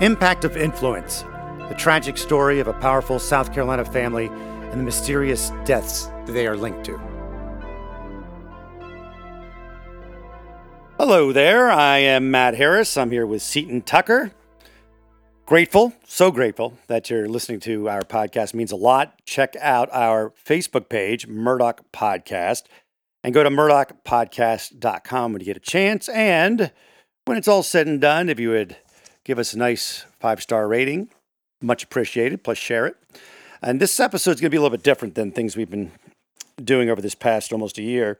Impact of Influence The tragic story of a powerful South Carolina family and the mysterious deaths they are linked to. Hello there. I am Matt Harris. I'm here with Seaton Tucker. Grateful, so grateful that you're listening to our podcast. It means a lot. Check out our Facebook page, Murdaugh Podcast, and go to murdaughpodcast.com when you get a chance. And when it's all said and done, if you would give us a nice five star rating, much appreciated, plus share it. And this episode is going to be a little bit different than things we've been doing over this past almost a year.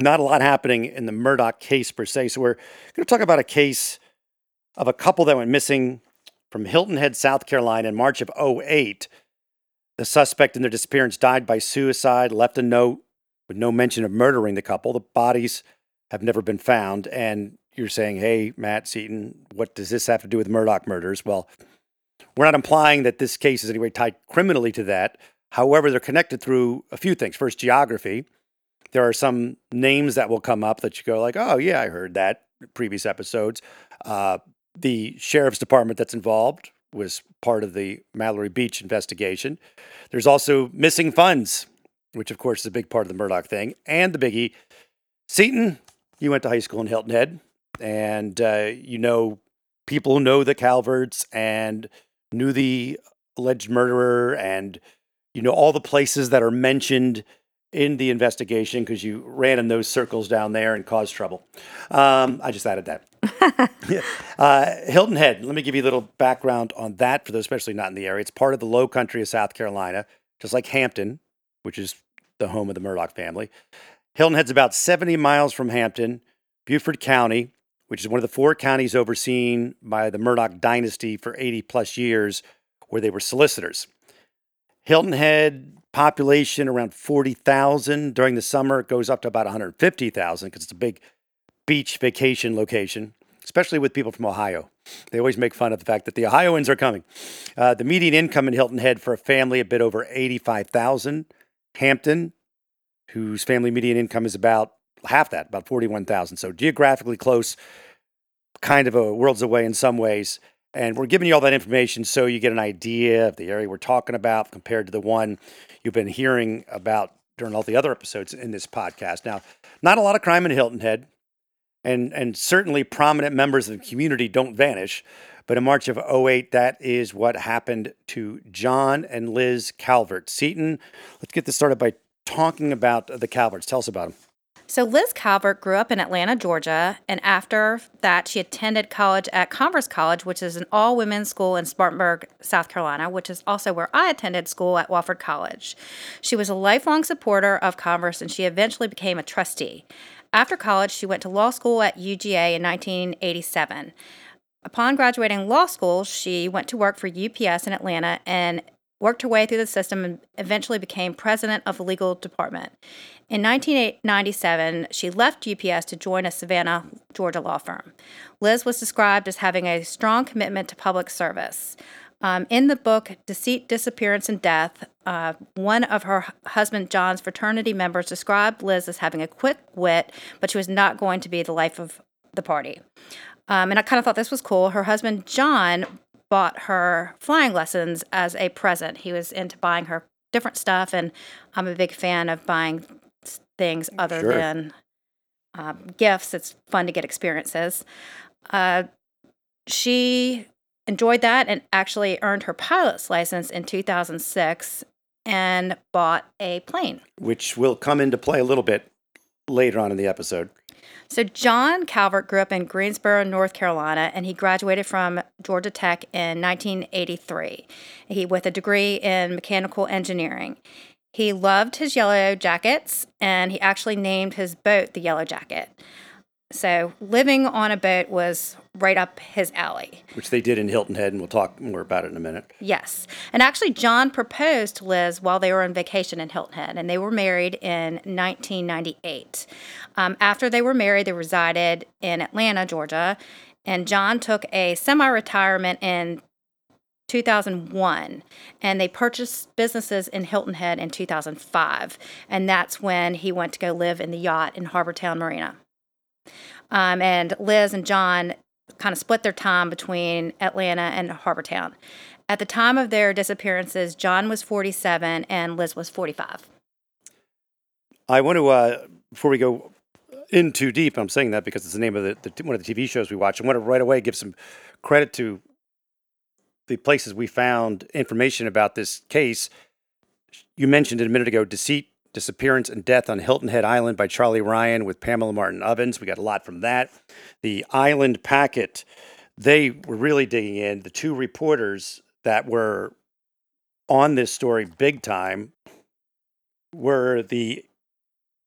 Not a lot happening in the Murdaugh case per se. So we're going to talk about a case of a couple that went missing from Hilton Head, South Carolina in March of 08. The suspect in their disappearance died by suicide, left a note with no mention of murdering the couple. The bodies have never been found. And you're saying, hey, Matt Seaton, what does this have to do with Murdaugh murders? Well, we're not implying that this case is anyway tied criminally to that. However, they're connected through a few things. First, geography. There are some names that will come up that you go like, oh yeah, I heard that previous episodes. Uh, the sheriff's department that's involved was part of the Mallory Beach investigation. There's also missing funds, which of course is a big part of the Murdaugh thing, and the biggie. Seaton, you went to high school in Hilton Head, and uh, you know people who know the Calverts and knew the alleged murderer, and you know all the places that are mentioned in the investigation because you ran in those circles down there and caused trouble. Um, I just added that. uh, Hilton Head, let me give you a little background on that for those especially not in the area. It's part of the low country of South Carolina, just like Hampton, which is the home of the Murdaugh family. Hilton Head's about 70 miles from Hampton, Beaufort County, which is one of the four counties overseen by the Murdaugh dynasty for 80 plus years, where they were solicitors. Hilton Head population around 40,000. During the summer, it goes up to about 150,000 because it's a big beach vacation location, especially with people from Ohio. They always make fun of the fact that the Ohioans are coming. Uh, the median income in Hilton Head for a family a bit over 85,000. Hampton, whose family median income is about half that, about 41,000. So geographically close, kind of a worlds away in some ways. And we're giving you all that information so you get an idea of the area we're talking about compared to the one you've been hearing about during all the other episodes in this podcast. Now, not a lot of crime in Hilton Head, and, and certainly prominent members of the community don't vanish. But in March of 08, that is what happened to John and Liz Calvert. Seaton, let's get this started by talking about the Calverts. Tell us about them. So, Liz Calvert grew up in Atlanta, Georgia, and after that, she attended college at Converse College, which is an all women's school in Spartanburg, South Carolina, which is also where I attended school at Wofford College. She was a lifelong supporter of Converse and she eventually became a trustee. After college, she went to law school at UGA in 1987. Upon graduating law school, she went to work for UPS in Atlanta and worked her way through the system and eventually became president of the legal department. In 1997, she left UPS to join a Savannah, Georgia law firm. Liz was described as having a strong commitment to public service. Um, in the book Deceit, Disappearance, and Death, uh, one of her husband John's fraternity members described Liz as having a quick wit, but she was not going to be the life of the party. Um, and I kind of thought this was cool. Her husband John bought her flying lessons as a present. He was into buying her different stuff, and I'm a big fan of buying things other Sure. than um, gifts. It's fun to get experiences. Uh, she enjoyed that and actually earned her pilot's license in 2006 and bought a plane. which will come into play a little bit later on in the episode. So, John Calvert grew up in Greensboro, North Carolina, and he graduated from Georgia Tech in 1983 he, with a degree in mechanical engineering. He loved his yellow jackets, and he actually named his boat the Yellow Jacket. So, living on a boat was right up his alley. Which they did in Hilton Head, and we'll talk more about it in a minute. Yes. And actually, John proposed to Liz while they were on vacation in Hilton Head, and they were married in 1998. Um, after they were married, they resided in Atlanta, Georgia, and John took a semi retirement in 2001 and they purchased businesses in Hilton Head in 2005 and that's when he went to go live in the yacht in Harbortown Marina. Um, and Liz and John kind of split their time between Atlanta and Harbortown. At the time of their disappearances, John was 47 and Liz was 45. I want to, uh, before we go in too deep, I'm saying that because it's the name of the, the one of the TV shows we watch. I want to right away give some credit to the places we found information about this case. You mentioned it a minute ago deceit, disappearance, and death on Hilton Head Island by Charlie Ryan with Pamela Martin Owens. We got a lot from that. The Island Packet, they were really digging in. The two reporters that were on this story big time were the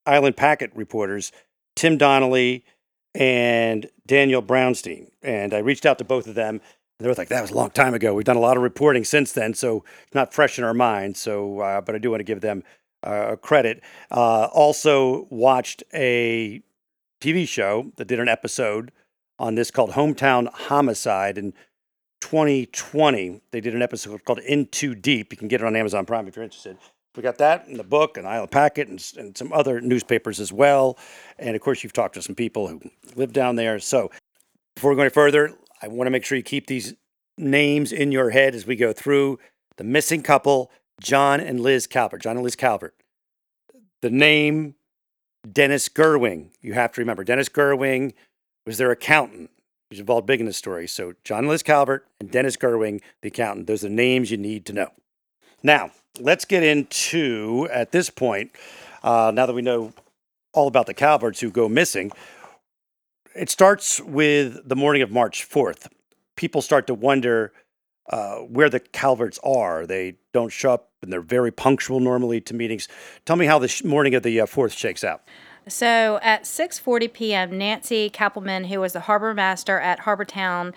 Island Packet reporters, Tim Donnelly and Daniel Brownstein. And I reached out to both of them they were like, that was a long time ago. We've done a lot of reporting since then, so it's not fresh in our minds. So, uh, but I do want to give them uh, credit. Uh, also, watched a TV show that did an episode on this called Hometown Homicide in 2020. They did an episode called In Too Deep. You can get it on Amazon Prime if you're interested. We got that in the book, and Island Packet, and, and some other newspapers as well. And of course, you've talked to some people who live down there. So, before we go any further, I want to make sure you keep these names in your head as we go through the missing couple, John and Liz Calvert. John and Liz Calvert. The name Dennis Gerwing. You have to remember Dennis Gerwing was their accountant. He's involved big in the story. So John and Liz Calvert and Dennis Gerwing, the accountant. Those are the names you need to know. Now, let's get into, at this point, uh, now that we know all about the Calverts who go missing, it starts with the morning of March 4th. People start to wonder uh, where the Calverts are. They don't show up, and they're very punctual normally to meetings. Tell me how the sh- morning of the uh, 4th shakes out. So at 6:40 p.m., Nancy Kappelman, who was the harbor master at Harbortown,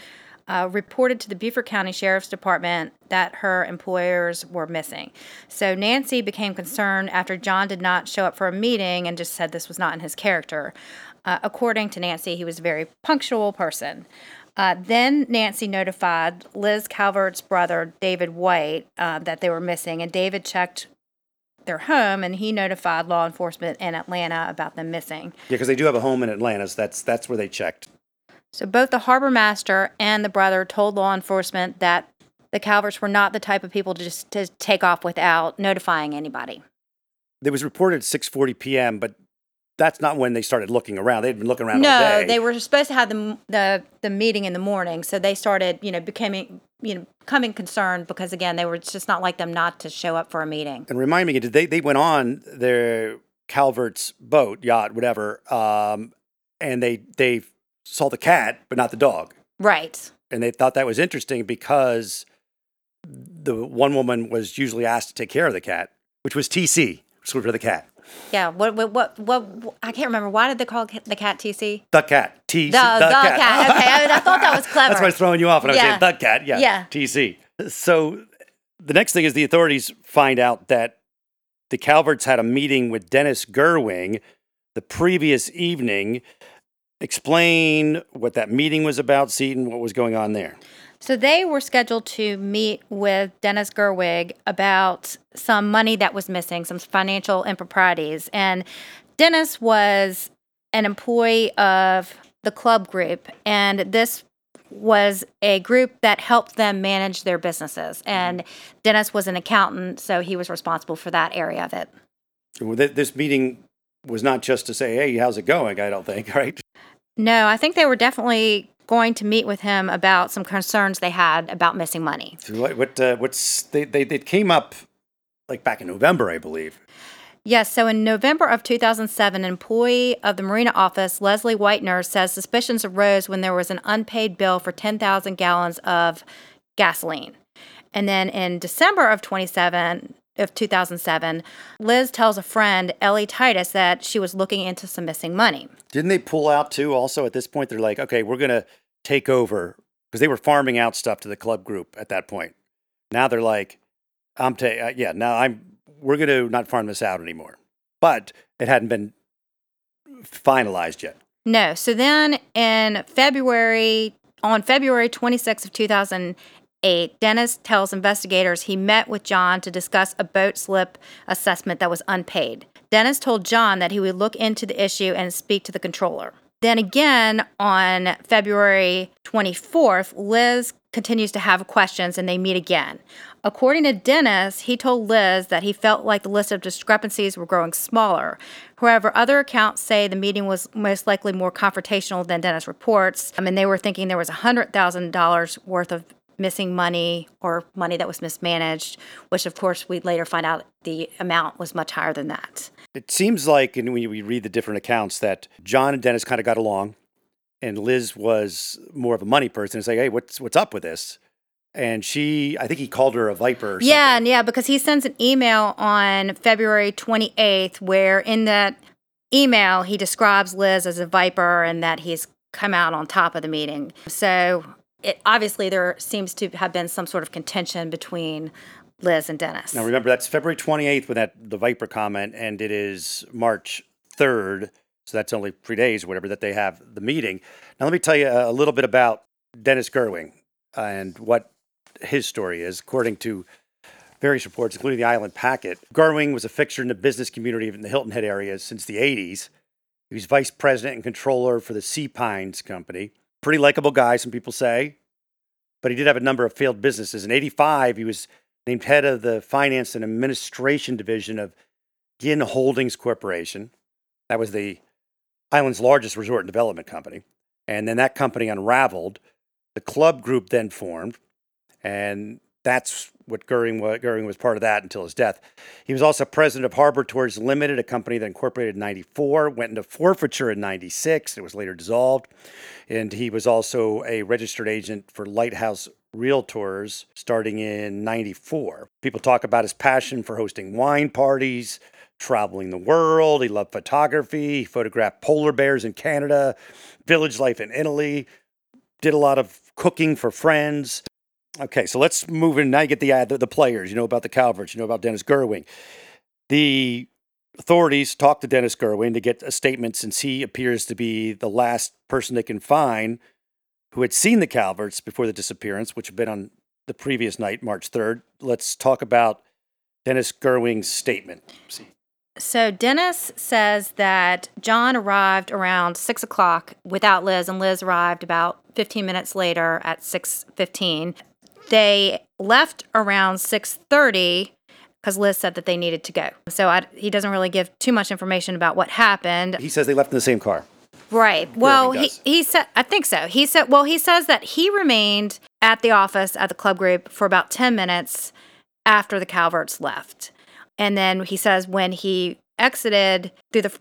uh, reported to the Beaufort County Sheriff's Department that her employers were missing. So Nancy became concerned after John did not show up for a meeting and just said this was not in his character. Uh, according to Nancy, he was a very punctual person. Uh, then Nancy notified Liz Calvert's brother, David White, uh, that they were missing, and David checked their home and he notified law enforcement in Atlanta about them missing. Yeah, because they do have a home in Atlanta, so that's that's where they checked. So both the harbor master and the brother told law enforcement that the Calverts were not the type of people to just to take off without notifying anybody. It was reported at 6:40 p.m., but that's not when they started looking around. They'd been looking around no, they were supposed to have the, the the meeting in the morning, so they started, you know, becoming you know becoming concerned because again, they were just not like them not to show up for a meeting. And remind me, did they they went on their Calvert's boat, yacht, whatever, um, and they they saw the cat but not the dog, right? And they thought that was interesting because the one woman was usually asked to take care of the cat, which was TC, for the cat. Yeah. What, what, what, what, I can't remember. Why did they call the cat TC? The cat. TC. The, the, the cat. cat. Okay. I, mean, I, thought that was clever. That's why I was throwing you off when yeah. I was saying the cat. Yeah. Yeah. TC. So the next thing is the authorities find out that the Calverts had a meeting with Dennis Gerwing the previous evening. Explain what that meeting was about, Seaton, what was going on there. So they were scheduled to meet with Dennis Gerwing about some money that was missing, some financial improprieties. And Dennis was an employee of the club group, and this was a group that helped them manage their businesses. Mm-hmm. And Dennis was an accountant, so he was responsible for that area of it. This meeting was not just to say, hey, how's it going? I don't think, right? No, I think they were definitely going to meet with him about some concerns they had about missing money. So what, what uh, what's they, they they came up like back in November, I believe. Yes, so in November of 2007, an employee of the Marina office, Leslie Whitener, says suspicions arose when there was an unpaid bill for 10,000 gallons of gasoline. And then in December of 27 of 2007, Liz tells a friend, Ellie Titus, that she was looking into some missing money. Didn't they pull out too? Also, at this point, they're like, okay, we're gonna take over because they were farming out stuff to the club group at that point. Now they're like, I'm ta- uh, yeah, now I'm we're going to not farm this out anymore. But it hadn't been finalized yet. No. So then in February, on February 26th of 2008, Dennis tells investigators he met with John to discuss a boat slip assessment that was unpaid. Dennis told John that he would look into the issue and speak to the controller. Then again on February 24th, Liz continues to have questions and they meet again. According to Dennis, he told Liz that he felt like the list of discrepancies were growing smaller. However, other accounts say the meeting was most likely more confrontational than Dennis reports. Um, I mean, they were thinking there was $100,000 worth of missing money or money that was mismanaged, which of course we later find out the amount was much higher than that. It seems like, and when we read the different accounts, that John and Dennis kind of got along, and Liz was more of a money person. It's like, hey, what's what's up with this? And she, I think he called her a viper. yeah, and yeah, because he sends an email on February 28th, where in that email he describes Liz as a viper and that he's come out on top of the meeting. So it, obviously there seems to have been some sort of contention between Liz and Dennis. Now remember that's February 28th with that the Viper comment, and it is March 3rd, so that's only three days, or whatever, that they have the meeting. Now let me tell you a little bit about Dennis Gerwing and what his story is, according to various reports, including the Island Packet. Gerwing was a fixture in the business community in the Hilton Head area since the 80s. He was vice president and controller for the Sea Pines Company. Pretty likable guy, some people say, but he did have a number of failed businesses. In 85, he was named head of the finance and administration division of Ginn Holdings Corporation. That was the island's largest resort and development company. And then that company unraveled. The club group then formed, and that's what Gerwing was, Gerwing was part of that until his death. He was also president of Harbor Tours Limited, a company that incorporated in 94, went into forfeiture in 96. It was later dissolved. And he was also a registered agent for Lighthouse Realtors starting in 94. People talk about his passion for hosting wine parties, traveling the world. He loved photography. He photographed polar bears in Canada, village life in Italy, did a lot of cooking for friends. Okay, so let's move in. Now you get the, uh, the, the players. You know about the Calverts. You know about Dennis Gerwing. The authorities talked to Dennis Gerwing to get a statement since he appears to be the last person they can find who had seen the Calverts before the disappearance, which had been on the previous night, March 3rd. Let's talk about Dennis Gerwing's statement. So Dennis says that John arrived around six o'clock without Liz, and Liz arrived about 15 minutes later at 6:15. They left around 6:30 because Liz said that they needed to go. So I, he doesn't really give too much information about what happened. He says they left in the same car. Right. Well, he, he said, I think so. He said, well, he says that he remained at the office at the club group for about 10 minutes after the Calverts left. And then he says when he exited through the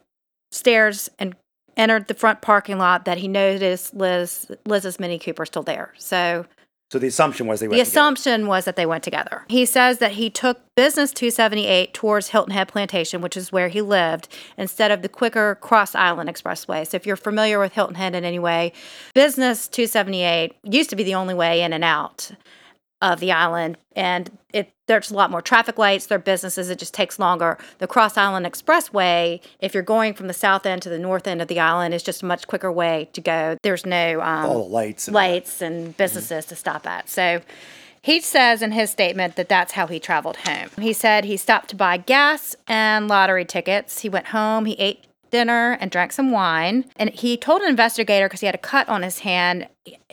stairs and entered the front parking lot that he noticed Liz Liz's Mini Cooper still there. So so the assumption was they went The together. assumption was that they went together. He says that he took Business 278 towards Hilton Head Plantation, which is where he lived, instead of the quicker Cross Island Expressway. So if you're familiar with Hilton Head in any way, Business 278 used to be the only way in and out of the island and it there's a lot more traffic lights there are businesses it just takes longer. The cross island expressway if you're going from the south end to the north end of the island is just a much quicker way to go. There's no um, All the lights. And lights and businesses to stop at. So he says in his statement that that's how he traveled home. He said he stopped to buy gas and lottery tickets. He went home he ate dinner and drank some wine. And he told an investigator because he had a cut on his hand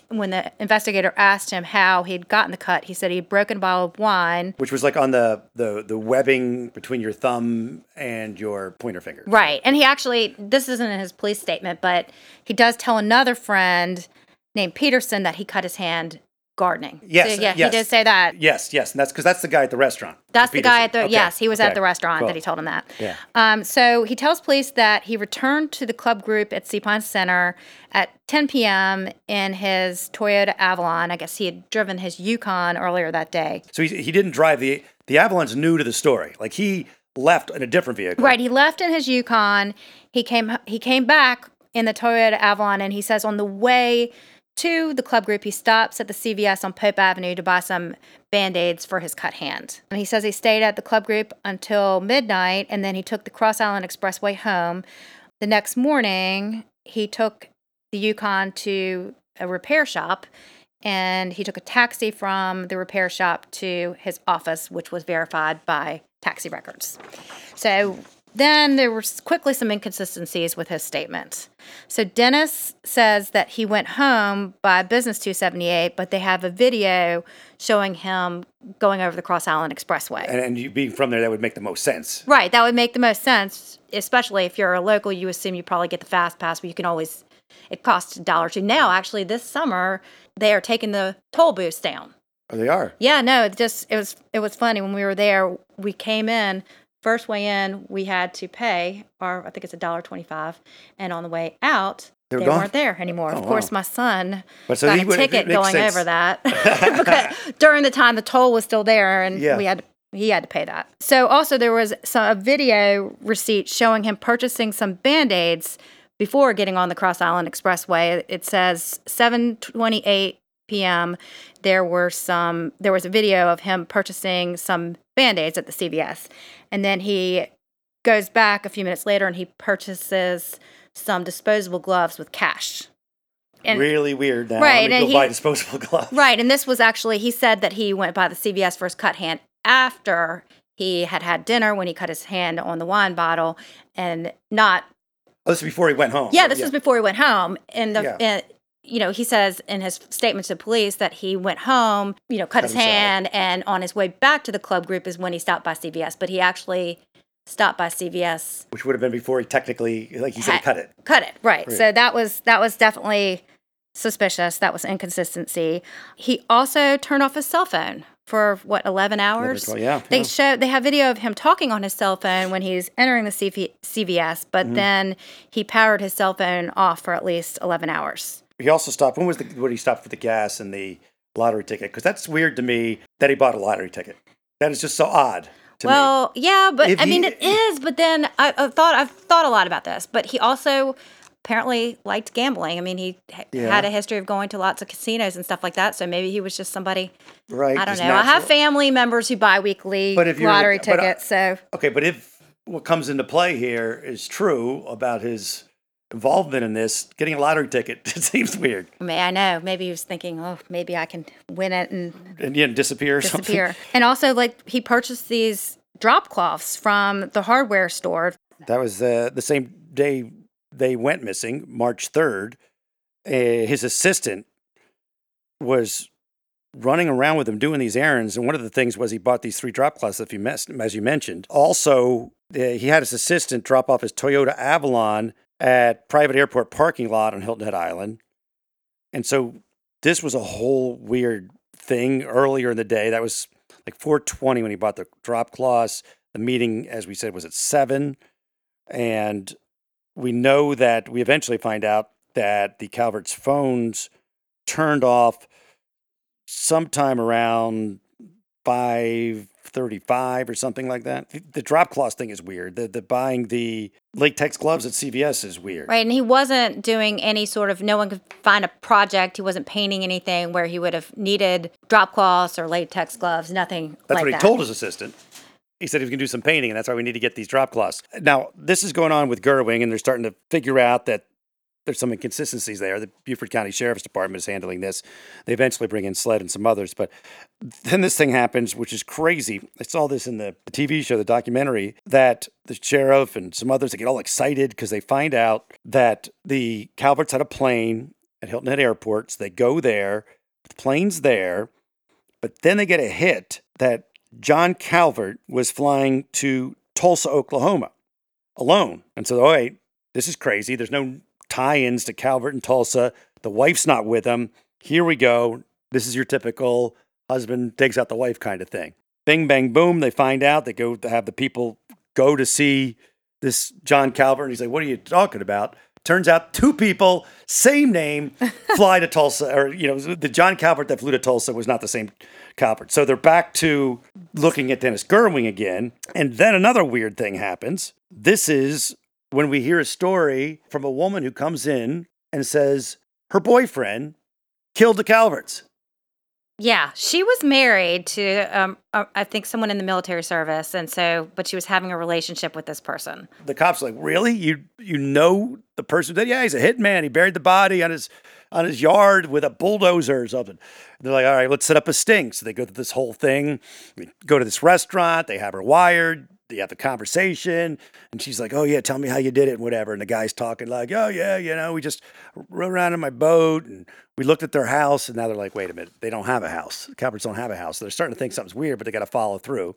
when the investigator asked him how he'd gotten the cut, he said he'd broken a bottle of wine. Which was like on the, the, the webbing between your thumb and your pointer finger. Right. And he actually, this isn't in his police statement, but he does tell another friend named Peterson that he cut his hand gardening. Yes, So, yeah, yes. he did say that. Yes, yes. And that's because that's the guy at the restaurant. That's the guy at the Okay, yes, he was at the restaurant cool. that he told him that. Yeah. Um, so he tells police that he returned to the club group at Sea Pine Center at 10 p.m. in his Toyota Avalon. I guess he had driven his Yukon earlier that day. So he, he didn't drive the the Avalon's new to the story. Like he left in a different vehicle. Right. He left in his Yukon. He came he came back in the Toyota Avalon, and he says on the way to the club group, he stops at the CVS on Pope Avenue to buy some band aids for his cut hand. And he says he stayed at the club group until midnight and then he took the Cross Island Expressway home. The next morning, he took the Yukon to a repair shop and he took a taxi from the repair shop to his office, which was verified by taxi records. So then there were quickly some inconsistencies with his statements. So Dennis says that he went home by Business 278, but they have a video showing him going over the Cross Island Expressway. And, and you being from there, that would make the most sense. Right, that would make the most sense, especially if you're a local. You assume you probably get the fast pass, but you can always. It costs a dollar or two. Now, actually, this summer they are taking the toll booths down. Oh, they are. Yeah, no, it just it was it was funny when we were there. We came in first way in, we had to pay our I think it's a dollar twenty five, and on the way out. They were weren't there anymore. Oh, of course, wow. my son But so got a would- ticket going sense. over that because during the time the toll was still there, and Yeah. we had he had to pay that. So also there was some a video receipt showing him purchasing some band aids before getting on the Cross Island Expressway. It says 7:28 p.m. There were some there was a video of him purchasing some band aids at the CVS, and then he goes back a few minutes later and he purchases some disposable gloves with cash. And really weird now. Right, and go he- buy disposable gloves. Right, and this was actually he said that he went by the CVS for his cut hand after he had had dinner when he cut his hand on the wine bottle, and not Oh, this is before he went home. yeah. This was before he went home, and the Yeah. and, you know he says in his statement to police that he went home, you know, cut his himself. hand, and on his way back to the club group is when he stopped by CVS, but he actually stopped by CVS Which would have been before he technically, like he said, cut it. Cut it, right. Right. So that was that was definitely suspicious. That was inconsistency. He also turned off his cell phone for what eleven hours. call- yeah, They yeah. show they have video of him talking on his cell phone when he's entering the CV, CVS, but Mm-hmm. then he powered his cell phone off for at least eleven hours. He also stopped. When was the when he stopped for the gas and the lottery ticket? Because that's weird to me that he bought a lottery ticket. That is just so odd to me. Well, yeah, but If I mean it is. But then I, I thought I've thought a lot about this. But he also apparently liked gambling. I mean, he ha- Yeah. had a history of going to lots of casinos and stuff like that. So maybe he was just somebody. Right? I don't know. I have family members who buy weekly But if you're- lottery but I- tickets. so Okay, but if what comes into play here is true about his involvement in this, getting a lottery ticket, it seems weird. may I know. Maybe he was thinking, oh, maybe I can win it and And yeah, disappear or something. disappear. and also, like he purchased these drop cloths from the hardware store. That was uh, the same day they went missing, March 3rd. Uh, his assistant was running around with him doing these errands. And one of the things was he bought these three drop cloths, if you mess, as you mentioned. Also, uh, he had his assistant drop off his Toyota Avalon at private airport parking lot on Hilton Head Island. And so this was a whole weird thing earlier in the day. That was like 420 when he bought the drop cloths. The meeting, as we said, was at seven. And we know that we eventually find out that the Calvert's phones turned off sometime around 535 or something like that. The, drop cloths thing is weird. The, the buying the latex gloves at CVS is weird. Right. And he wasn't doing any sort of, no one could find a project. He wasn't painting anything where he would have needed drop cloths or latex gloves, nothing That's like what he that. told his assistant. He said he was going to do some painting, and that's why we need to get these drop cloths. Now, this is going on with Gerwing, and they're starting to figure out that there's some inconsistencies there. The Beaufort County Sheriff's Department is handling this. They eventually bring in SLED and some others, but then this thing happens, which is crazy. I saw this in the TV show, the documentary, that the sheriff and some others they get all excited because they find out that the Calverts had a plane at Hilton Head Airport. So they go there, the plane's there, but then they get a hit that John Calvert was flying to Tulsa, Oklahoma alone. And so, oh, this is crazy. There's no tie ins to Calvert and Tulsa. The wife's not with him. Here we go. This is your typical husband takes out the wife kind of thing. Bing, bang, boom. They find out. They go to have the people go to see this John Calvert. And he's like, What are you talking about? Turns out two people, same name, fly to Tulsa. Or, you know, the John Calvert that flew to Tulsa was not the same Calvert. So they're back to looking at Dennis Gerwing again. And then another weird thing happens. This is when we hear a story from a woman who comes in and says her boyfriend killed the Calverts. Yeah, she was married to, um, uh, I think, someone in the military service, and so, but she was having a relationship with this person. The cops are like, really? You you know the person that? Yeah, he's a hitman. He buried the body on his on his yard with a bulldozer or something. And they're like, all right, let's set up a sting. So they go through this whole thing. We go to this restaurant. They have her wired. They have the conversation, and she's like, "Oh yeah, tell me how you did it and whatever." And the guy's talking like, "Oh yeah, you know, we just rode around in my boat and we looked at their house." And now they're like, "Wait a minute, they don't have a house. The Calverts don't have a house." So they're starting to think something's weird, but they got to follow through.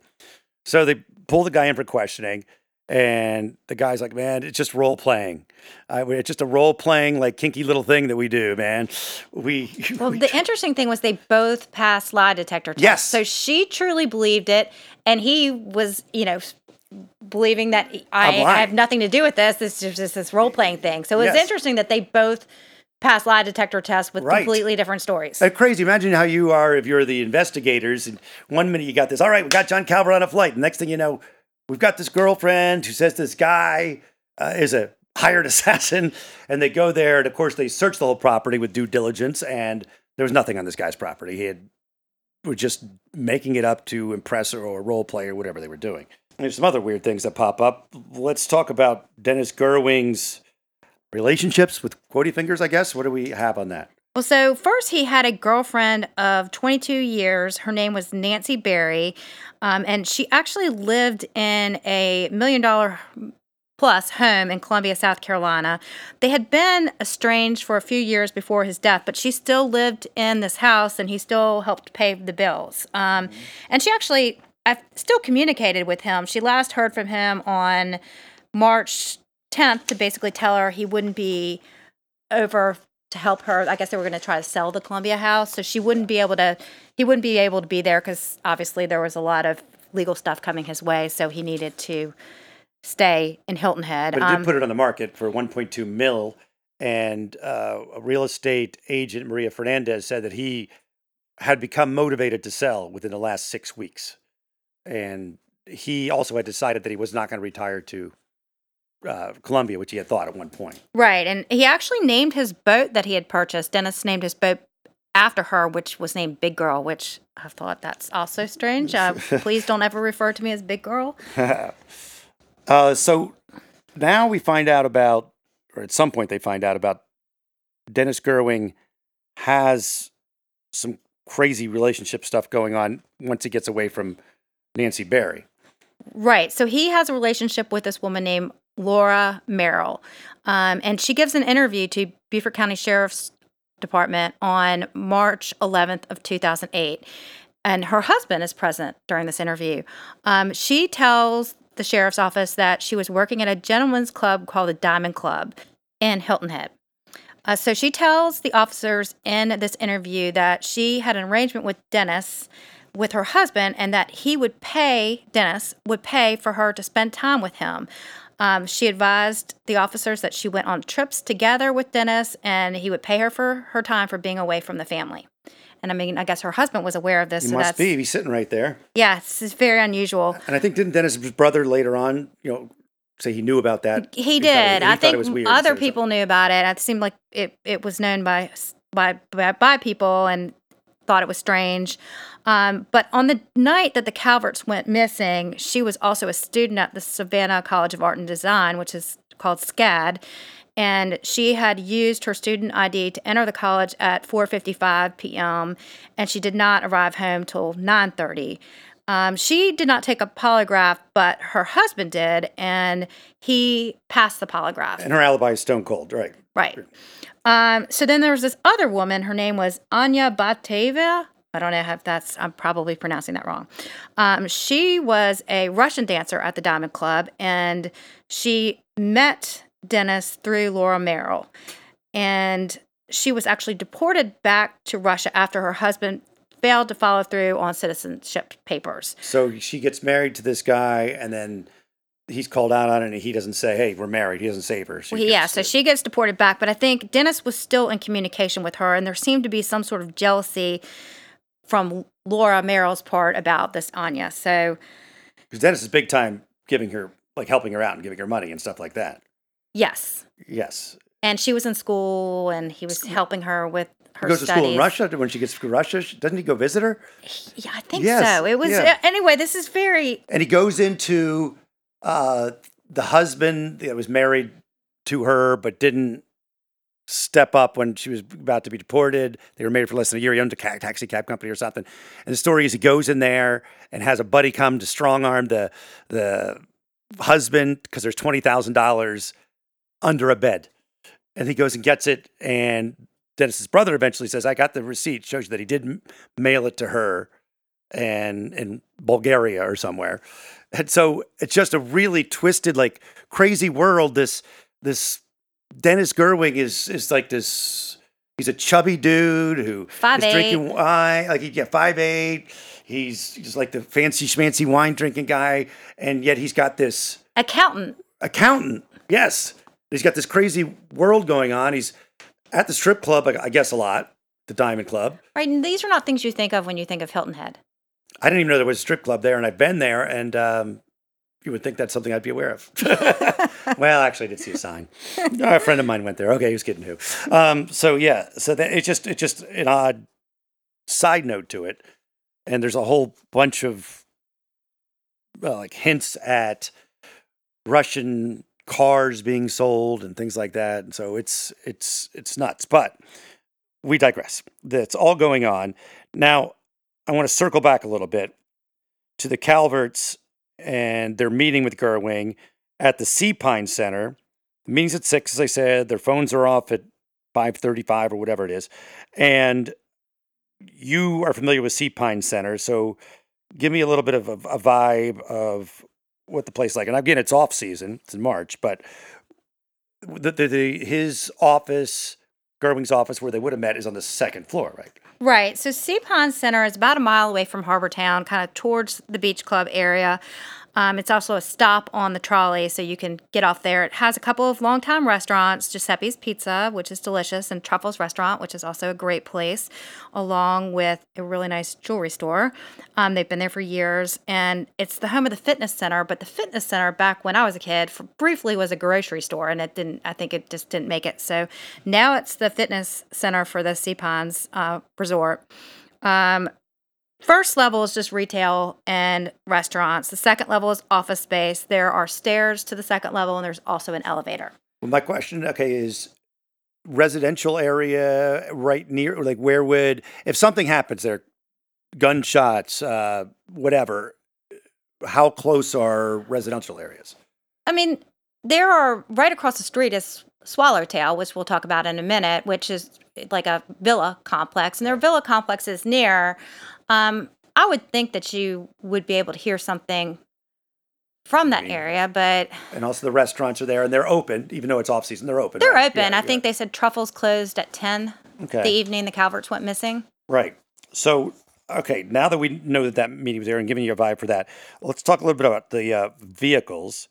So they pull the guy in for questioning, and the guy's like, "Man, it's just role playing. Uh, it's just a role playing, like kinky little thing that we do, man. We Well, the interesting thing was they both passed lie detector tests. Yes. So she truly believed it, and he was, you know, believing that I. I have nothing to do with this. This is just this role playing thing. So it's Yes. interesting that they both passed lie detector tests with Right. completely different stories. Crazy. Imagine how you are if you're the investigators. And one minute you got this. All right, we got John Calvert on a flight. The next thing you know, we've got this girlfriend who says this guy uh, is a hired assassin. And they go there, and of course they search the whole property with due diligence. And there was nothing on this guy's property. He had were just making it up to impress her or role play or whatever they were doing. There's some other weird things that pop up. Let's talk about Dennis Gerwing's relationships with Quody Fingers. I guess. What do we have on that? Well, so first he had a girlfriend of 22 years. Her name was Nancy Berry, um, and she actually lived in a million dollar plus home in Columbia, South Carolina. They had been estranged for a few years before his death, but she still lived in this house, and he still helped pay the bills. Um, and she actually, I still communicated with him. She last heard from him on March 10th to basically tell her he wouldn't be over to help her. I guess they were going to try to sell the Columbia house, so she wouldn't be able to. He wouldn't be able to be there because obviously there was a lot of legal stuff coming his way, so he needed to stay in Hilton Head. But it did Um, put it on the market for 1.2 mil. And uh, a real estate agent, Maria Fernandez, said that he had become motivated to sell within the last six weeks. And he also had decided that he was not going to retire to uh, Columbia, which he had thought at one point. right, and he actually named his boat that he had purchased. Dennis named his boat after her, which was named Big Girl, which I thought that's also strange. Uh, please don't ever refer to me as Big Girl. Uh, so now we find out about, or at some point they find out about Dennis Gerwing has some crazy relationship stuff going on once he gets away from Nancy Barry. Right. So he has a relationship with this woman named Laura Merrill. Um, and she gives an interview to Beaufort County Sheriff's Department on March 11th of 2008. And her husband is present during this interview. Um, she tells the sheriff's office that she was working at a gentleman's club called the Diamond Club in Hilton Head. Uh, so she tells the officers in this interview that she had an arrangement with Dennis, with her husband, and that he would pay, Dennis would pay for her to spend time with him. Um, she advised the officers that she went on trips together with Dennis and he would pay her for her time for being away from the family. And I mean, I guess her husband was aware of this. He so must that's, be. He's sitting right there. Yeah, this is very unusual. And I think didn't Dennis's brother later on, you know, say he knew about that? He it- did. he I think it was weird. other people knew about it. It seemed like it, it was known by by by people and thought it was strange. Um, but on the night that the Calverts went missing, she was also a student at the Savannah College of Art and Design, which is called SCAD, and she had used her student ID to enter the college at 4:55 p.m. and she did not arrive home till 9:30. Um, she did not take a polygraph, but her husband did, and he passed the polygraph. And her alibi is stone cold, right? Right. Um, so then there was this other woman. Her name was Anya Bateva. I don't know if that's, I'm probably pronouncing that wrong. Um, she was a Russian dancer at the Diamond Club, and she met Dennis through Laura Merrill. And she was actually deported back to Russia after her husband failed to follow through on citizenship papers. So she gets married to this guy, and then he's called out on it, and he doesn't say, "Hey, we're married." He doesn't save her. She yeah, so she gets deported back, but I think Dennis was still in communication with her, and there seemed to be some sort of jealousy from Laura Merrill's part about this Anya. So, because Dennis is big time giving her, like, helping her out and giving her money and stuff like that. yes. Yes, And she was in school, and he was helping her with her He goes to school in Russia. When she gets to Russia, doesn't he go visit her? Yeah, I think Yes, so. It was yeah. anyway. This is very And he goes into uh, the husband that was married to her, but didn't step up when she was about to be deported. They were married for less than a year. He owned a taxi cab company or something. And the story is he goes in there and has a buddy come to strong arm the the husband because there's twenty thousand dollars under a bed, and he goes and gets it. And Dennis's brother eventually says, "I got the receipt. Shows you that he did mail it to her." and in Bulgaria or somewhere. And so it's just a really twisted, like crazy world. This this Dennis Gerwing is is like this. He's a chubby dude who is 5'8". drinking wine. Like he get five eight. He's just like the fancy schmancy wine drinking guy, and yet he's got this accountant. accountant. Yes, he's got this crazy world going on. He's at the strip club, I I guess, a lot, the Diamond Club. Right, and these are not things you think of when you think of Hilton Head. I didn't even know there was a strip club there, and I've been there, and um, you would think that's something I'd be aware of. well, actually, I did see a sign. a friend of mine went there. Okay, he was kidding who. Um, so yeah, so that it's just it's just an odd side note to it, and there's a whole bunch of well, like hints at Russian cars being sold and things like that. And so it's it's it's nuts. But we digress. That's all going on now. I want to circle back a little bit to the Calverts and they're meeting with Gerwing at the Sea Pine Center. The meeting's at six, as I said. Their phones are off at five thirty-five or whatever it is, and you are familiar with Sea Pine Center, so give me a little bit of a, a vibe of what the place like. And again, it's off season; it's in March, but the, the, the his office, Gerwing's office, where they would have met, is on the second floor, right? Right. So Sea Pine Center is about a mile away from Harbor Town, kind of towards the beach club area. Um, it's also a stop on the trolley, so you can get off there. It has a couple of longtime restaurants Giuseppe's Pizza, which is delicious, and Truffles Restaurant, which is also a great place, along with a really nice jewelry store. Um, they've been there for years, and it's the home of the fitness center. But the fitness center, back when I was a kid, for, briefly was a grocery store, and it didn't. I think it just didn't make it. So now it's the fitness center for the Sea Pines uh, Resort. Um, First level is just retail and restaurants. The second level is office space. There are stairs to the second level, and there's also an elevator. Well, my question, okay, is residential area right near, like where would, if something happens there, gunshots, uh, whatever, how close are residential areas? I mean, there are right across the street is Swallowtail, which we'll talk about in a minute, which is like a villa complex, and there are villa complexes near. Um, I would think that you would be able to hear something from that area, but And also the restaurants are there and they're open, even though it's off season, they're open. they're right? open. Yeah, I think they said Truffles closed at 10 okay. the evening the Calverts went missing. Right. So, okay, now that we know that that meeting was there and giving you a vibe for that, let's talk a little bit about the uh, vehicles.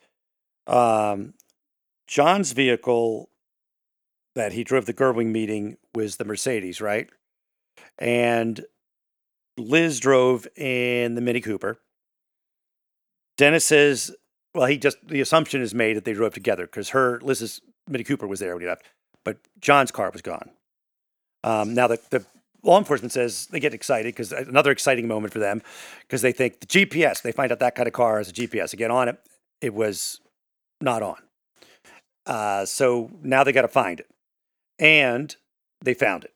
Um, John's vehicle that he drove the Gerwing meeting was the Mercedes, right? And Liz drove in the Mini Cooper. Dennis says, well, he just, the assumption is made that they drove together because her, Liz's Mini Cooper was there when he left, but John's car was gone. Um, now, the, the law enforcement says they get excited because another exciting moment for them because they think the GPS, they find out that kind of car has a GPS. Again, on it, it was not on. Uh, so now they got to find it. And they found it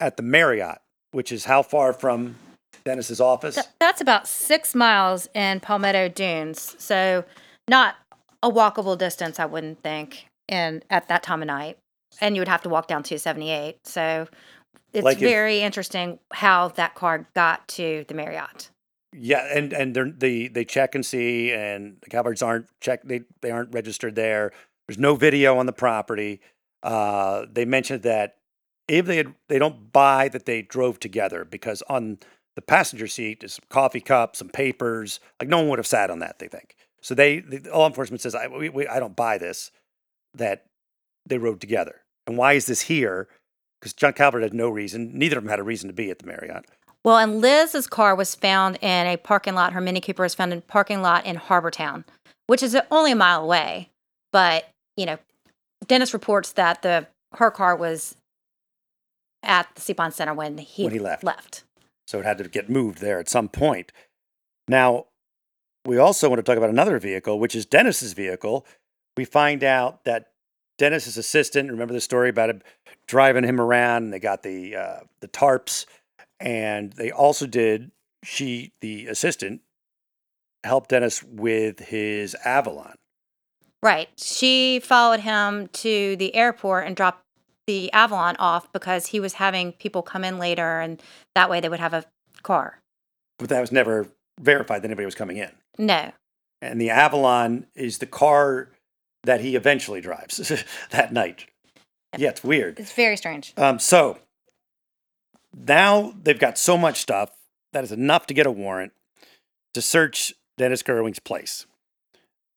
at the Marriott, which is how far from Dennis's office? Th- that's about six miles in Palmetto Dunes, so not a walkable distance, I wouldn't think, and at that time of night. And you would have to walk down 278. So it's Like if- very interesting how that car got to the Marriott. Yeah, and and they're, they they check and see, and the Calverts aren't check. They they aren't registered there. There's no video on the property. Uh, they mentioned that if they had, they don't buy that they drove together because on the passenger seat is some coffee cups, some papers. Like no one would have sat on that. They think so. They the law enforcement says I we, we, I don't buy this that they rode together. And why is this here? Because John Calvert had no reason. Neither of them had a reason to be at the Marriott. Well, and Liz's car was found in a parking lot. Her Mini Cooper was found in a parking lot in Harbortown, which is only a mile away. But, you know, Dennis reports that the her car was at the Sea Pine Center when he, When he left. left. So it had to get moved there at some point. Now, we also want to talk about another vehicle, which is Dennis's vehicle. We find out that Dennis's assistant, remember the story about him driving him around, and they got the uh, the tarps, and they also did she the assistant helped Dennis with his Avalon. Right. She followed him to the airport and dropped the Avalon off because he was having people come in later and that way they would have a car. But that was never verified that anybody was coming in. No. And the Avalon is the car that he eventually drives that night. Yeah, it's weird. It's very strange. Um, so now they've got so much stuff that is enough to get a warrant to search Dennis Gerwing's place.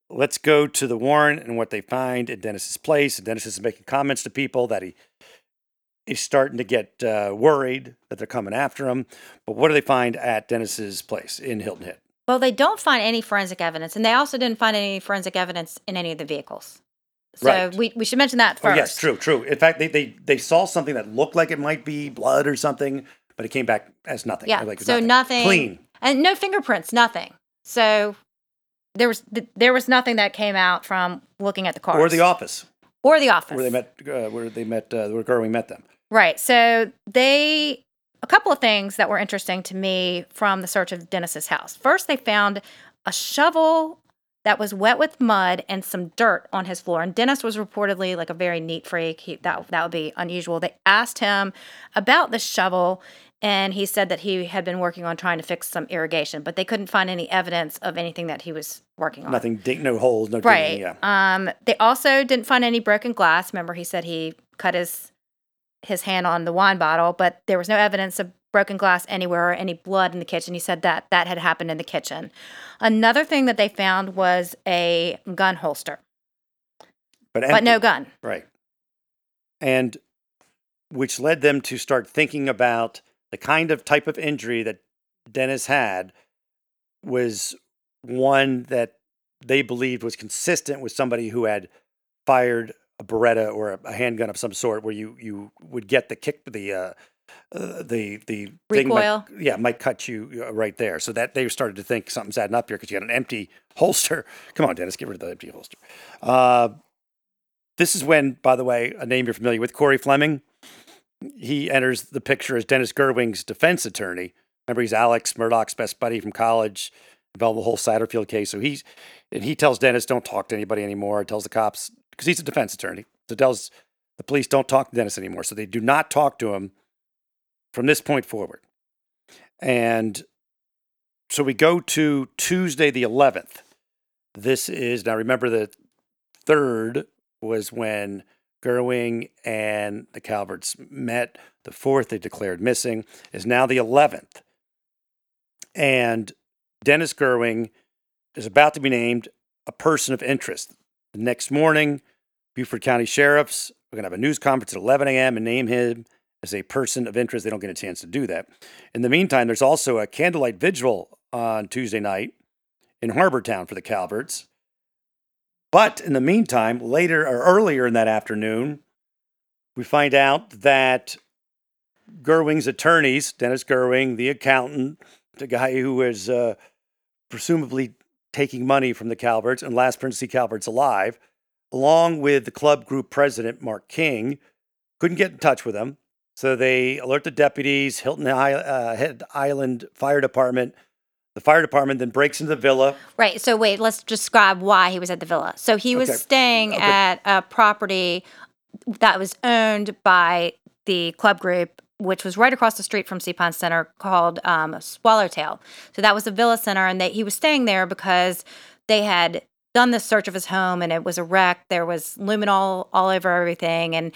Let's go to the warrant and what they find at Dennis's place. And Dennis is making comments to people that he is starting to get uh, worried that they're coming after him. But what do they find at Dennis's place in Hilton Head? Well, they don't find any forensic evidence, and they also didn't find any forensic evidence in any of the vehicles. So Right. we, we should mention that Oh, first. yes, true, true. In fact, they, they they saw something that looked like it might be blood or something, but it came back as nothing. Yeah. like so nothing. clean. And no fingerprints, nothing. So there was th- there was nothing that came out from looking at the cars Or the office or the office where they met, uh, where they met, uh, where Gerwing met them. Right. So they a couple of things that were interesting to me from the search of Dennis's house. First, they found a shovel that was wet with mud and some dirt on his floor. And Dennis was reportedly like a very neat freak. He, that that would be unusual. They asked him about the shovel, and he said that he had been working on trying to fix some irrigation, but they couldn't find any evidence of anything that he was working on. Nothing, dig, no holes, no Right. digging. Yeah. Um, they also didn't find any broken glass. Remember, he said he cut his his hand on the wine bottle, but there was no evidence of broken glass anywhere or any blood in the kitchen. He said that that had happened in the kitchen. Another thing that they found was a gun holster, But, but no gun. Right. And which led them to start thinking about the kind of type of injury that Dennis had was one that they believed was consistent with somebody who had fired a Beretta or a, handgun of some sort, where you you would get the kick the uh, uh, the the thing might- Recoil. yeah, might cut you uh, right there. So that they started to think something's adding up here because you got an empty holster. Come on, Dennis, get rid of the empty holster. Uh, this is when, by the way, a name you're familiar with, Corey Fleming. He enters the picture as Dennis Gerwing's defense attorney. Remember, he's Alex Murdaugh's best buddy from college, involved in the whole Satterfield case. So he's and he tells Dennis, "Don't talk to anybody anymore." Tells the cops because he's a defense attorney. So tells the police, "Don't talk to Dennis anymore." So they do not talk to him from this point forward. And so we go to Tuesday the 11th. This is now remember the third was when Gerwing and the Calverts met. The fourth they declared missing is now the 11th. And Dennis Gerwing is about to be named a person of interest. The next morning, Beaufort County Sheriffs are going to have a news conference at 11 a.m. and name him as a person of interest. They don't get a chance to do that. In the meantime, there's also a candlelight vigil on Tuesday night in Harbor Town for the Calverts. But in the meantime, later or earlier in that afternoon, we find out that Gerwing's attorneys, Dennis Gerwing, the accountant, the guy who was uh, presumably taking money from the Calverts and last Prince C. Calverts alive, along with the club group president, Mark King, couldn't get in touch with him. So they alert the deputies, Hilton uh, Island Fire Department. The fire department then breaks into the villa. Right. So wait, let's describe why he was at the villa. So he was Okay. staying Okay. at a property that was owned by the club group, which was right across the street from Sea Pine Center, called um, Swallowtail. So that was a villa center, and they, he was staying there because they had done this search of his home, and it was a wreck. There was luminol all over everything, and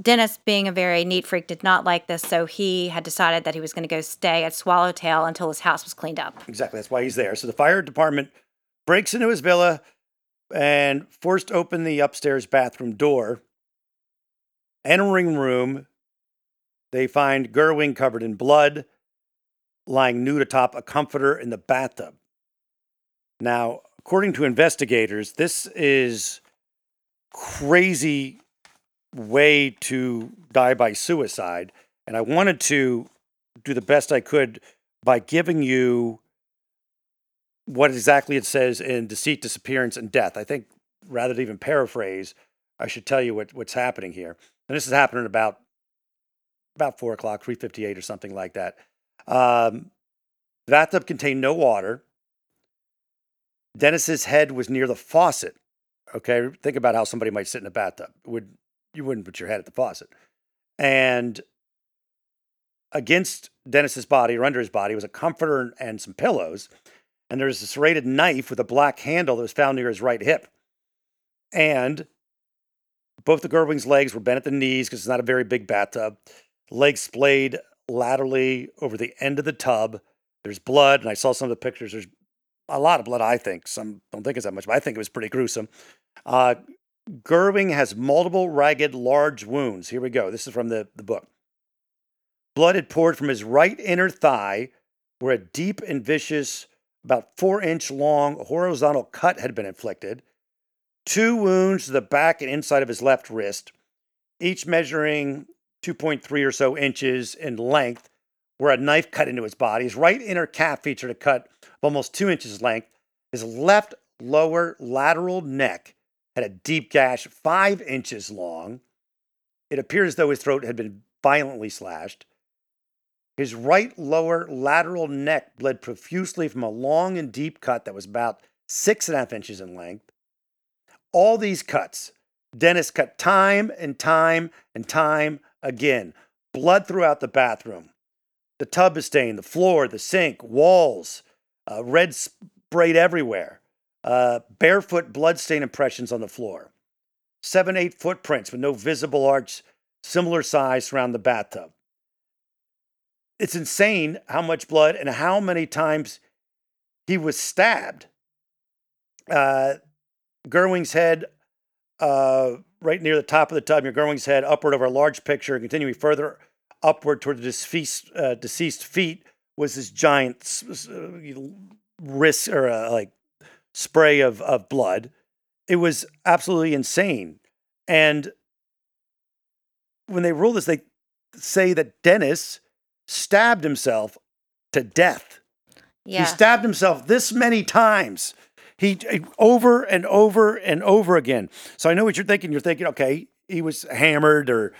Dennis, being a very neat freak, did not like this, so he had decided that he was going to go stay at Swallowtail until his house was cleaned up. Exactly. That's why he's there. So the fire department breaks into his villa and forced open the upstairs bathroom door. Entering room, they find Gerwing covered in blood, lying nude atop a comforter in the bathtub. Now, according to investigators, this is crazy way to die by suicide and I wanted to do the best I could by giving you what exactly it says in deceit, disappearance, and death. I think rather than even paraphrase, I should tell you what, what's happening here. And this is happening about about four o'clock, three fifty-eight, or something like that. Um, the bathtub contained no water. Dennis's head was near the faucet. Okay, think about how somebody might sit in a bathtub. Would you wouldn't put your head at the faucet? And against Dennis's body or under his body was a comforter and some pillows. And there's a serrated knife with a black handle that was found near his right hip. And both the Gerwing's legs were bent at the knees because it's not a very big bathtub. Legs splayed laterally over the end of the tub. There's blood, and I saw some of the pictures. There's a lot of blood, I think. Some don't think it's that much, but I think it was pretty gruesome. Uh, Gerwing has multiple ragged, large wounds. Here we go. This is from the, the book. Blood had poured from his right inner thigh, where a deep and vicious, about four inch long horizontal cut had been inflicted. Two wounds to the back and inside of his left wrist, each measuring 2.3 or so inches in length, where a knife cut into his body. His right inner calf featured a cut of almost two inches length. His left lower lateral neck had a deep gash five inches long. It appeared as though his throat had been violently slashed. His right lower lateral neck bled profusely from a long and deep cut that was about six and a half inches in length. All these cuts, Dennis cut time and time and time again. Blood throughout the bathroom. The tub is stained, the floor, the sink, walls, uh, red sprayed everywhere. Uh, barefoot bloodstain impressions on the floor. Seven, eight footprints with no visible arch, similar size surround the bathtub it's insane how much blood and how many times he was stabbed. Uh, Gerwing's head, uh, right near the top of the tub, your Gerwing's head upward over a large picture, continuing further upward toward the deceased, uh, deceased feet, was this giant uh, wrist or uh, like spray of, of blood. It was absolutely insane. And when they rule this, they say that Dennis stabbed himself to death. Yeah. He stabbed himself this many times. He over and over and over again. So I know what you're thinking. You're thinking, okay, he was hammered or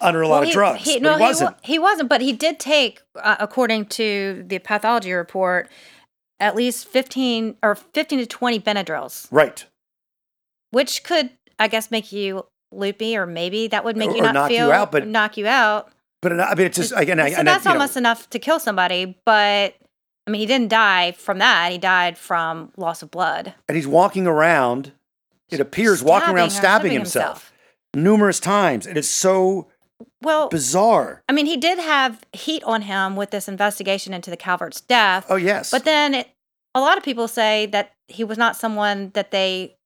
under a lot of drugs. He, no, he wasn't. He, he wasn't, but he did take, uh, according to the pathology report, at least 15 or 15 to 20 Benadryls, right. which could, I guess, make you loopy, or maybe that would make Or- you not knock you feel out, but- knock you out. But I mean, it's just again. I, so I- that's you know, almost enough to kill somebody. But I mean, he didn't die from that. He died from loss of blood. and he's walking around. It appears walking around Stabbing stabbing stabbing himself, numerous times. And It is so Well, bizarre. I mean, he did have heat on him with this investigation into the Calvert's death. Oh yes, But then it, a lot of people say that he was not someone that they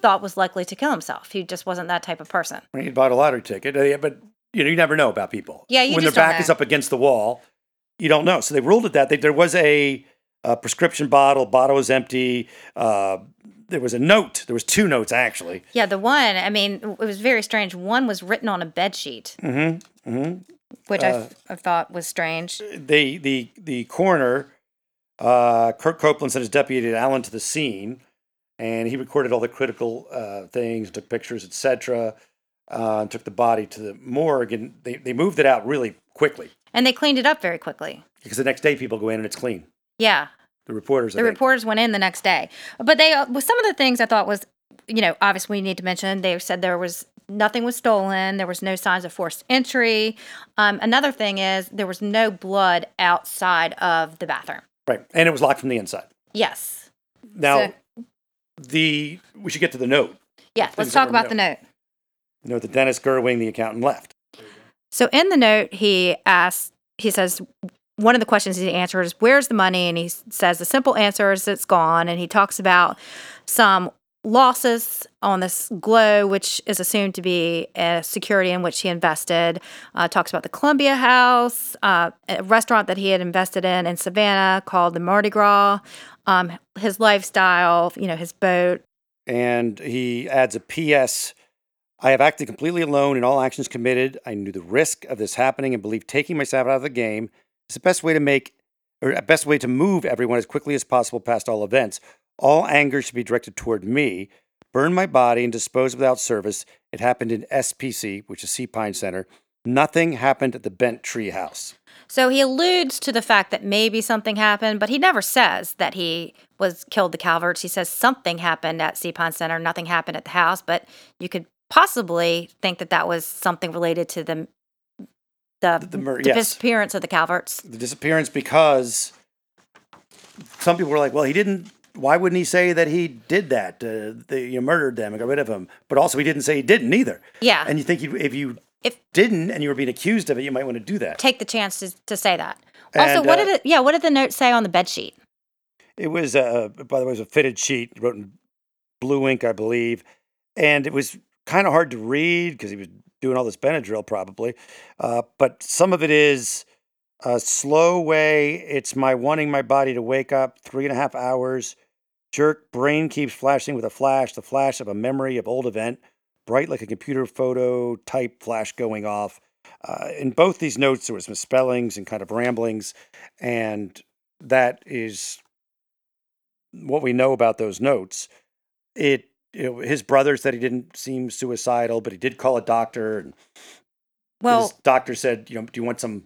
thought was likely to kill himself. He just wasn't that type of person. when he bought a lottery ticket. Uh, yeah, But you know, you never know about people. Yeah, you when their back is up against the wall, you don't know. So they ruled it that they, there was a, a prescription bottle. Bottle was empty. Uh, there was a note. There was two notes actually. Yeah, the one, I mean, it was very strange. One was written on a bed sheet, Mm-hmm. Mm-hmm. which I, I thought was strange. the the the coroner, uh, Kirk Copeland sent his deputy Allen to the scene, and he recorded all the critical uh, things, took pictures, etc. Uh, and took the body to the morgue, and they, they moved it out really quickly And they cleaned it up very quickly. because the next day people go in and it's clean. Yeah, The reporters, the reporters went in the next day. But they, uh, with some of the things I thought was, you know, obviously we need to mention, they said there was nothing was stolen, there was no signs of forced entry. Um, another thing is there was no blood outside of the bathroom. right, and it was locked from the inside. Yes. Now, So- the we should get to the note. Yeah, let's talk about no- the note. You know, that Dennis Gerwing, the accountant, left. So in the note, he asks, he says, one of the questions he answers is, Where's the money? And he says, The simple answer is it's gone. And he talks about some losses on this glow, which is assumed to be a security in which he invested. Uh, talks about the Columbia House, uh, a restaurant that he had invested in in Savannah called the Mardi Gras, um, his lifestyle, you know, his boat. and he adds a P.S. I have acted completely alone in all actions committed. I knew the risk of this happening and believe taking myself out of the game is the best way to make or best way to move everyone as quickly as possible past all events. All anger should be directed toward me. Burn my body and dispose without service. It happened in SPC, which is Sea Pine Center. Nothing happened at the Bent Tree House. So he alludes to the fact that maybe something happened, but he never says that he was killed the Calverts. He says something happened at Sea Pine Center, nothing happened at the house, but you could possibly think that that was something related to the the, The- the mur- yes. disappearance of the Calverts. The disappearance because some people were like, well, he didn't. Why wouldn't he say that he did that? Uh, they you murdered them and got rid of them. But also, he didn't say he didn't either. Yeah. And you think you, if you If didn't and you were being accused of it, you might want to do that. take the chance to, to say that. Also, And, what uh, did it? Yeah, what did the note say on the bed sheet? It was, uh, by the way, it was a fitted sheet, wrote in blue ink, I believe, and it was kind of hard to read because he was doing all this Benadryl, probably. Uh, but some of it is a slow way. It's my wanting my body to wake up three and a half hours. Jerk brain keeps flashing with a flash, the flash of a memory of old event, bright like a computer photo type flash going off. Uh, in both these notes, there was misspellings and kind of ramblings, and that is what we know about those notes. It you know, his brother said he didn't seem suicidal, but he did call a doctor, and Well, his doctor said, you know, do you want some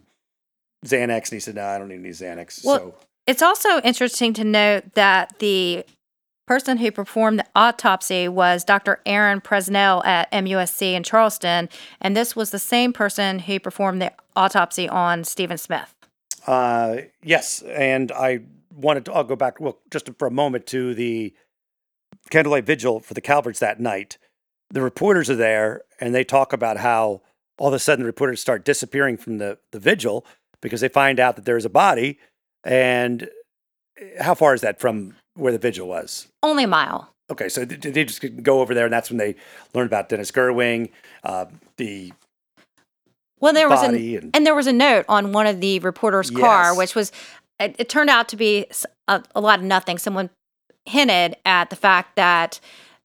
Xanax? And he said, no, I don't need any Xanax. Well, so It's also interesting to note that the person who performed the autopsy was Dr. Erin Presnell at MUSC in Charleston, and this was the same person who performed the autopsy on Stephen Smith. Uh, yes, and I wanted to. I'll go back well just for a moment to the candlelight vigil for the Calverts that night. The reporters are there, and they talk about how all of a sudden the reporters start disappearing from the the vigil because they find out that there's a body. And how far is that from where the vigil was? Only a mile. Okay, so th- they just go over there, and that's when they learn about Dennis Gerwing, uh, the Well, there was Body a, and- and, there was a note on one of the reporter's car, Yes. which was it, it turned out to be a lot of nothing. Someone hinted at the fact that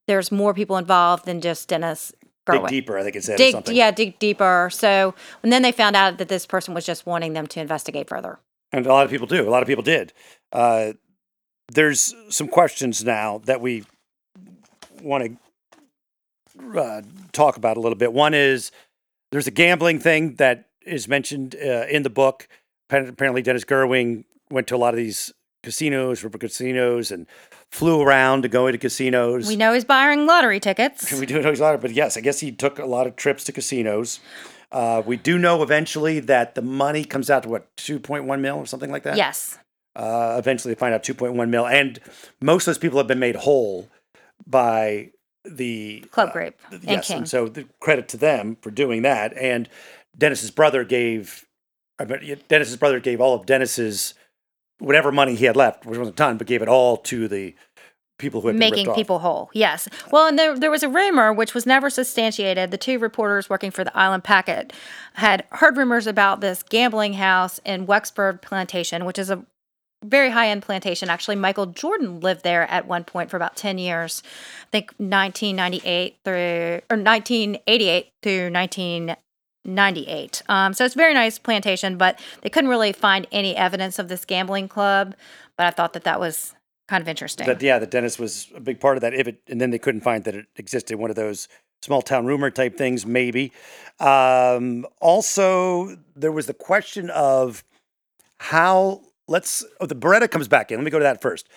there's more people involved than just Dennis dig deeper. I think it said or dig something. yeah dig deeper so and then they found out that this person was just wanting them to investigate further and a lot of people do. A lot of people did. Uh, there's some questions now that we want to uh, talk about a little bit. One is there's a gambling thing that is mentioned uh, in the book. Apparently, Dennis Gerwing went to a lot of these casinos, river casinos, and flew around to go into casinos. we know he's buying lottery tickets We do know he's a lot but yes, I guess he took a lot of trips to casinos. Uh, we do know eventually that the money comes out to what, 2.1 mil or something like that? yes Uh, eventually, they find out 2.1 mil, and most of those people have been made whole by the club uh, grape and yes, king and so the credit to them for doing that. And Dennis's brother gave, I mean, Dennis's brother gave all of Dennis's whatever money he had left, which wasn't a ton, but gave it all to the people who had been making people whole yes. Well and there, there was a rumor which was never substantiated. The two reporters working for the island packet had heard rumors about this gambling house in wexford plantation which is a very high-end plantation. Actually michael jordan lived there at one point for about 10 years. I think 1998 through or 1988 through 1998 um, so it's very nice plantation but they couldn't really find any evidence of this gambling club but i thought that that was kind of interesting That yeah, the dentist was a big part of that. If it and then they couldn't find that it existed. One of those small town rumor type things, maybe. Um, also, there was the question of how. Let's. Oh, the Beretta comes back in. Let me go to that first.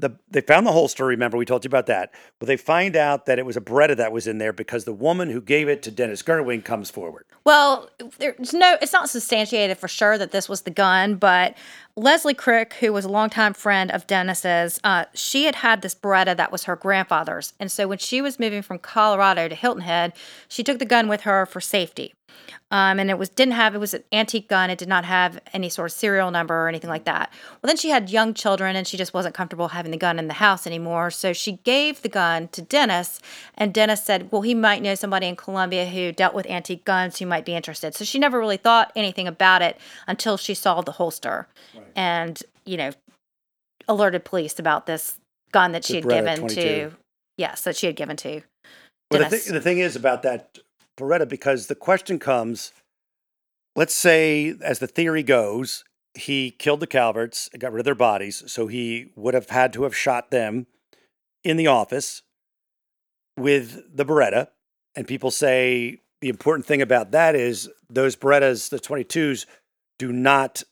The, they found the holster. Remember, we told you about that. But they find out that it was a Beretta that was in there because the woman who gave it to Dennis Gerwing comes forward. Well, there's no, it's not substantiated for sure that this was the gun, but Leslie Crick, who was a longtime friend of Dennis's, uh, she had had this Beretta that was her grandfather's. And so when she was moving from Colorado to Hilton Head, she took the gun with her for safety. Um, and it was didn't have it was an antique gun. It did not have any sort of serial number or anything like that. Well, then she had young children, and she just wasn't comfortable having the gun in the house anymore. So she gave the gun to Dennis, and Dennis said, "Well, he might know somebody in Columbia who dealt with antique guns who might be interested." So she never really thought anything about it until she saw the holster, and you know, alerted police about this gun that she had Beretta given 22. to, yes, that she had given to Well, the, thi- the thing is about that Beretta, because the question comes let's say, as the theory goes, he killed the Calverts got rid of their bodies. So he would have had to have shot them in the office with the Beretta. And people say the important thing about that is those Berettas, the 22s, do not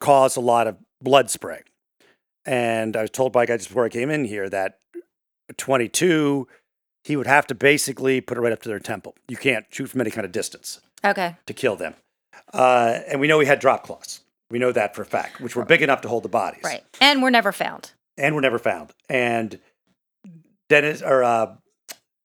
cause a lot of blood spray. And I was told by a guy just before I came in here that 22, he would have to basically put it right up to their temple. You can't shoot from any kind of distance okay. to kill them. Uh, and we know he had drop claws. We know that for a fact, which were big enough to hold the bodies. Right. And we're never found. And were never found. And Dennis or uh,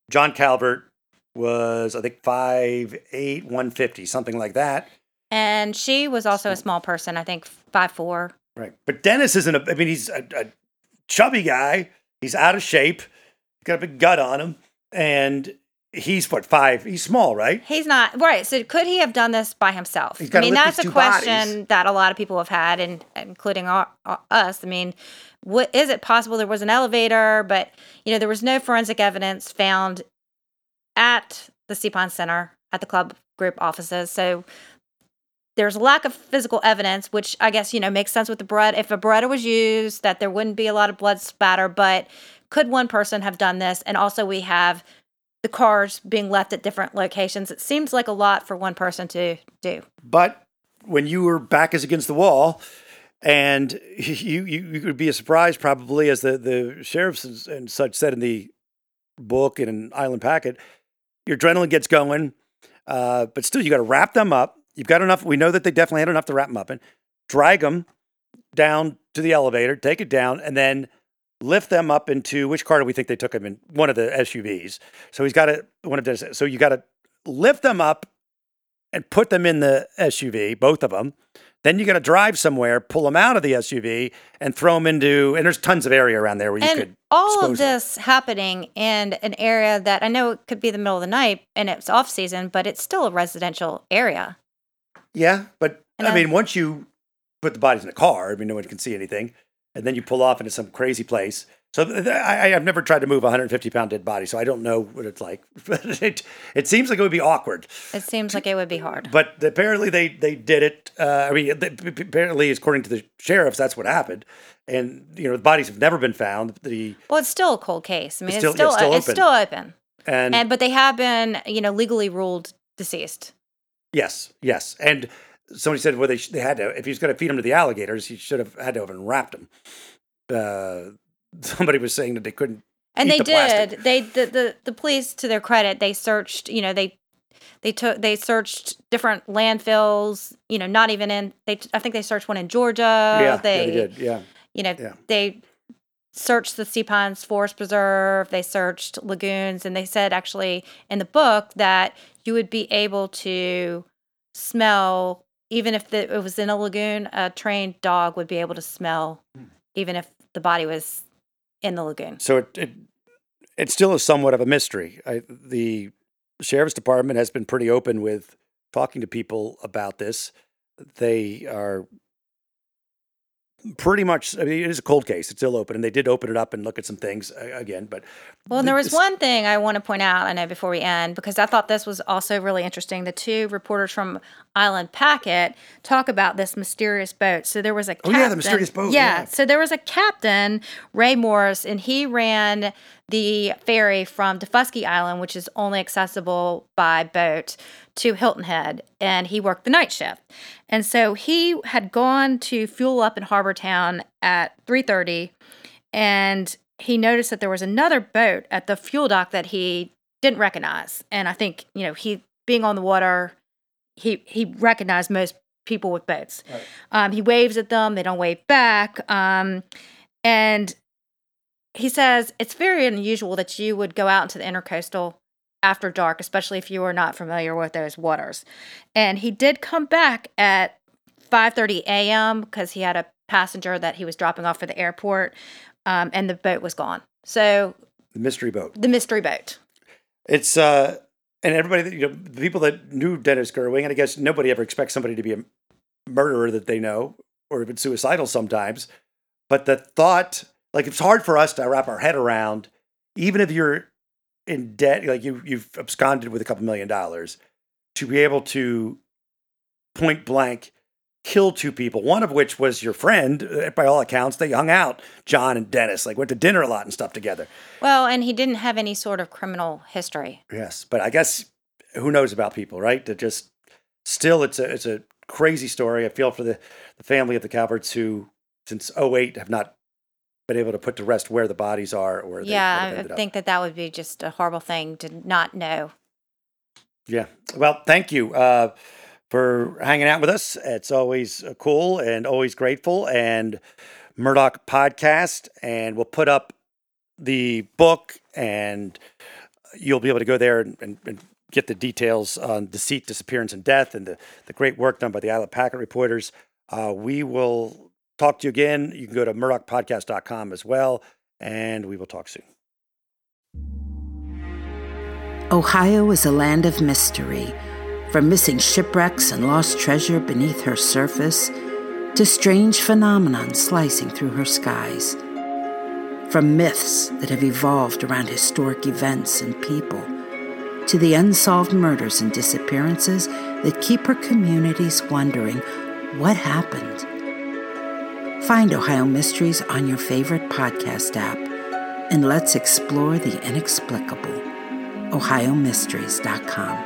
John Calvert was, I think, 5'8, 150, something like that. And she was also a small person, I think five four. Right. But Dennis isn't a, I mean, he's a, a chubby guy. He's out of shape. He's got a big gut on him. And he's what, five? He's small, right? He's not right. So could he have done this by himself? I mean, that's a question bodies. that a lot of people have had, and including our, us. I mean, what is it possible there was an elevator, but you know there was no forensic evidence found at the Sea Pine Center at the club group offices. So there's a lack of physical evidence, which I guess you know makes sense with the bread. If a Beretta was used, that there wouldn't be a lot of blood spatter. But could one person have done this? And also, we have the cars being left at different locations. It seems like a lot for one person to do. But when you were back is against the wall, and you, you, you could be a surprise probably as the, the sheriffs and- such said in the book and in Island Packet, your adrenaline gets going, uh, but still you got to wrap them up. You've got enough. We know that they definitely had enough to wrap them up in. Drag them down to the elevator, take it down, and then lift them up into which car do we think they took them in? One of the SUVs. So he's got to one of the. So you got to lift them up and put them in the SUV, both of them. Then you got to drive somewhere, pull them out of the SUV, and throw them into. And there's tons of area around there where you and could. all of this happening in an area that I know it could be the middle of the night and it's off season, but it's still a residential area. Yeah, but And I I- mean, once you put the bodies in a car, I mean, no one can see anything, and then you pull off into some crazy place. So I, I've never tried to move a 150 pound dead body, so I don't know what it's like. But it, it seems like it would be awkward. It seems like it would be hard. But apparently they they did it. Uh, I mean, they, apparently, according to the sheriffs, that's what happened. And you know, the bodies have never been found. The Well, it's still a cold case. I mean, It's it's still- still, yeah, it's it's still, still open. and, And but they have been, you know, legally ruled deceased. Yes, yes, and somebody said, well, they sh- they had to. If he was going to feed them to the alligators, he should have had to have unwrapped them. Uh, somebody was saying that they couldn't. And they the plastic. did. They the, the the police, to their credit, they searched. You know, they they took they searched different landfills. You know, not even in. They I think they searched one in Georgia. yeah, they, yeah, they did. Yeah. You know, Yeah. they searched the Sea Pines Forest Preserve. They searched lagoons, and they said actually in the book that you would be able to smell even if the, it was in a lagoon. A trained dog would be able to smell Hmm. even if the body was in the lagoon. So it, it it still is somewhat of a mystery. I, the sheriff's department has been pretty open with talking to people about this. They are pretty much. I mean, it is a cold case. It's still open, and they did open it up and look at some things uh, again. But Well, and there was one thing I want to point out, I know, before we end, because I thought this was also really interesting. The two reporters from Island Packet talk about this mysterious boat. So there was a Oh, captain. yeah, the mysterious boat, yeah. So there was a captain, Ray Morris, and he ran the ferry from Daufuskie Island, which is only accessible by boat, to Hilton Head, and he worked the night shift. And so he had gone to fuel up in Harbor Town at 3:30 and he noticed that there was another boat at the fuel dock that he didn't recognize. And i think you know he being on the water he he recognized most people with boats. Um, he waves at them they don't wave back um, and he says it's very unusual that you would go out into the intercoastal after dark especially if you are not familiar with those waters and he did come back at 5:30 a.m. because he had a passenger that he was dropping off for the airport, um, and the boat was gone. So the mystery boat. the mystery boat. It's uh, and everybody that you know, the people that knew Dennis Gerwing, and I guess nobody ever expects somebody to be a murderer that they know or even suicidal sometimes. But the thought, like, it's hard for us to wrap our head around, even if you're in debt, like you you've absconded with a couple million dollars, to be able to point blank kill two people, one of which was your friend, uh, by all accounts. They hung out, John and Dennis, like went to dinner a lot and stuff together. Well, and he didn't have any sort of criminal history. Yes, but I guess who knows about people, right? To just still, it's a it's a crazy story. I feel for the the family of the Calverts who, since 08, have not been able to put to rest where the bodies are or yeah, I ended up. think that that would be just a horrible thing to not know. Yeah. Well, thank you uh, for hanging out with us. It's always uh, cool and always grateful. And Murdaugh podcast, and we'll put up the book, and you'll be able to go there and, and, and get the details on deceit, disappearance, and death, and the, the great work done by the Island Packet reporters. Uh, we will talk to you again. You can go to murdochpodcast.com as well, and we will talk soon. Ohio is a land of mystery, from missing shipwrecks and lost treasure beneath her surface to strange phenomenon slicing through her skies. From myths that have evolved around historic events and people to the unsolved murders and disappearances that keep her communities wondering what happened. Find Ohio Mysteries on your favorite podcast app and let's explore the inexplicable. OhioMysteries.com.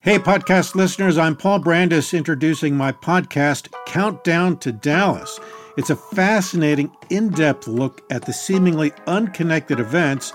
Hey, podcast listeners, I'm Paul Brandus introducing my podcast, Countdown to Dallas. It's a fascinating, in depth look at the seemingly unconnected events